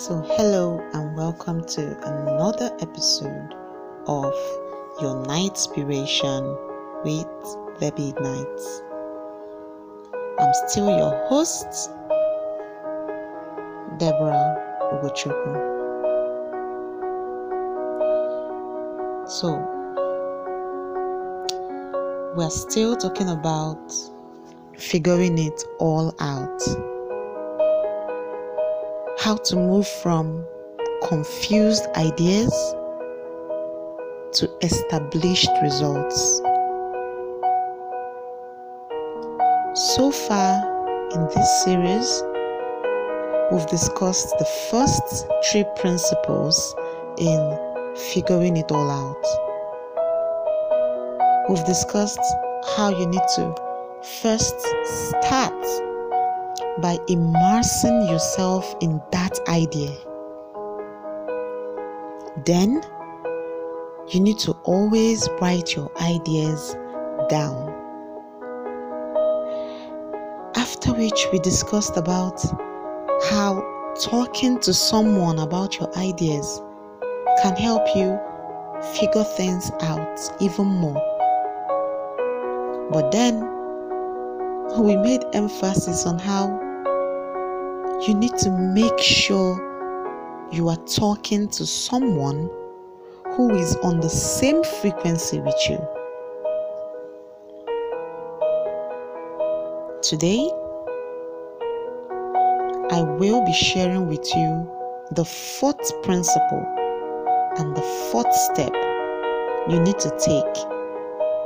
So, hello and welcome to another episode of Your Night Inspiration with Baby Nights. I'm still your host, Deborah Ugochukwu. So, we're still talking about figuring it all out how to move from confused ideas to established results. So far in this series, we've discussed the first three principles in figuring it all out. We've discussed how you need to first start by immersing yourself in that idea. Then, you need to always write your ideas down. After which, we discussed about how talking to someone about your ideas can help you figure things out even more. But then, we made emphasis on how you need to make sure you are talking to someone who is on the same frequency with you. Today, I will be sharing with you the fourth principle and the fourth step you need to take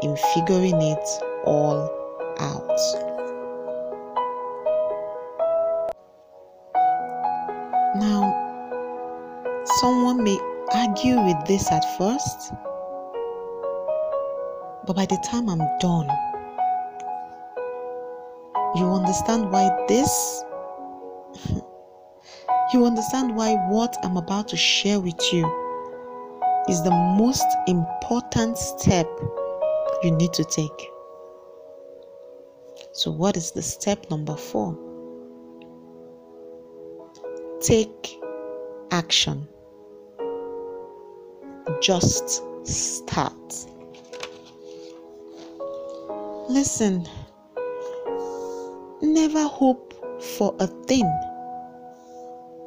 in figuring it all out. Someone may argue with this at first, but by the time I'm done, you understand why this, you understand why what I'm about to share with you is the most important step you need to take. So, what is the step number four? Take action. Just start. Listen, never hope for a thing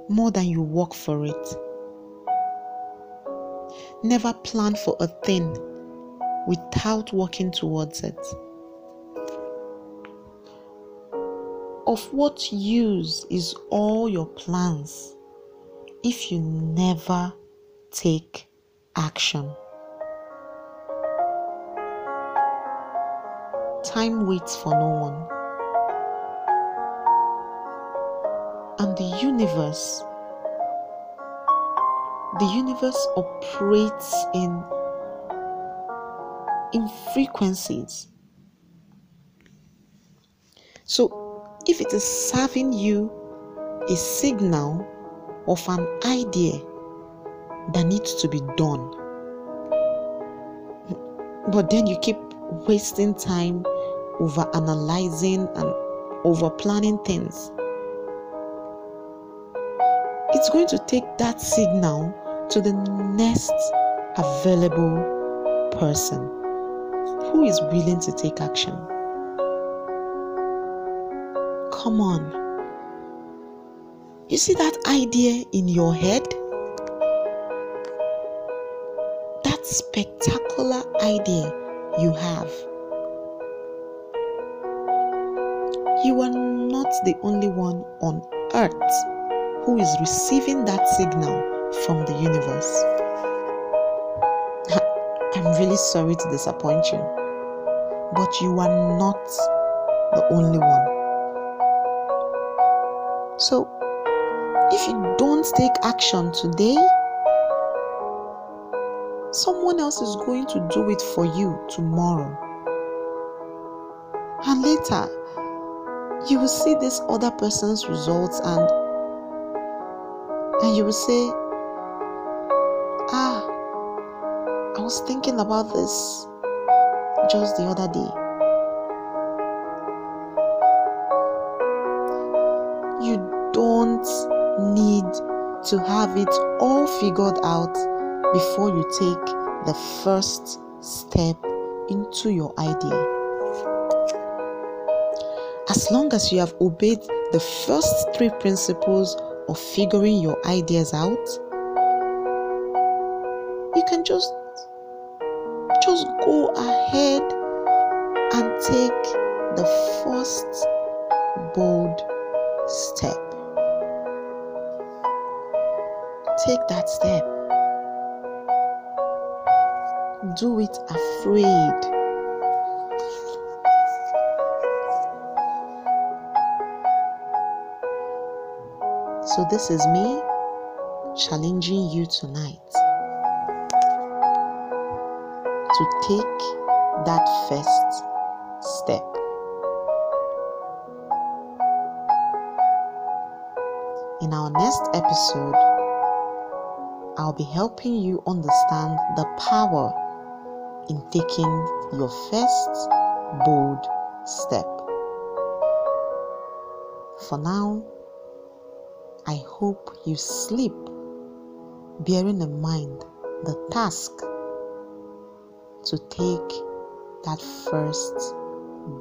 more than you work for it. Never plan for a thing without working towards it. Of what use is all your plans if you never take action? Time waits for no one. And the universe, the universe operates in in frequencies. So if it is serving you a signal of an idea that needs to be done. But then you keep wasting time over analyzing and over planning things. It's going to take that signal to the next available person who is willing to take action. Come on. You see that idea in your head? Spectacular idea you have. You are not the only one on earth who is receiving that signal from the universe. I'm really sorry to disappoint you, but you are not the only one. So, if you don't take action today, someone else is going to do it for you tomorrow. And later, you will see this other person's results and and you will say, "Ah, I was thinking about this just the other day." You don't need to have it all figured out before you take the first step into your idea. As long as you have obeyed the first three principles of figuring your ideas out, you can just just go ahead and take the first bold step. Take that step. Do it afraid. So, this is me challenging you tonight to take that first step. In our next episode, I'll be helping you understand the power in taking your first bold step. For now, I hope you sleep bearing in mind the task to take that first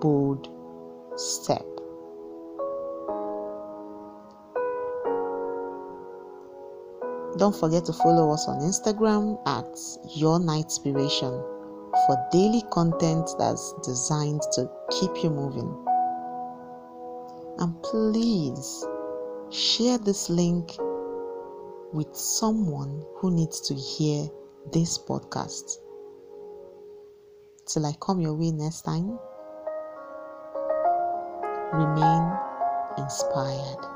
bold step. Don't forget to follow us on Instagram at Your Night Inspiration for daily content that's designed to keep you moving. And please share this link with someone who needs to hear this podcast. Till I come your way next time, remain inspired.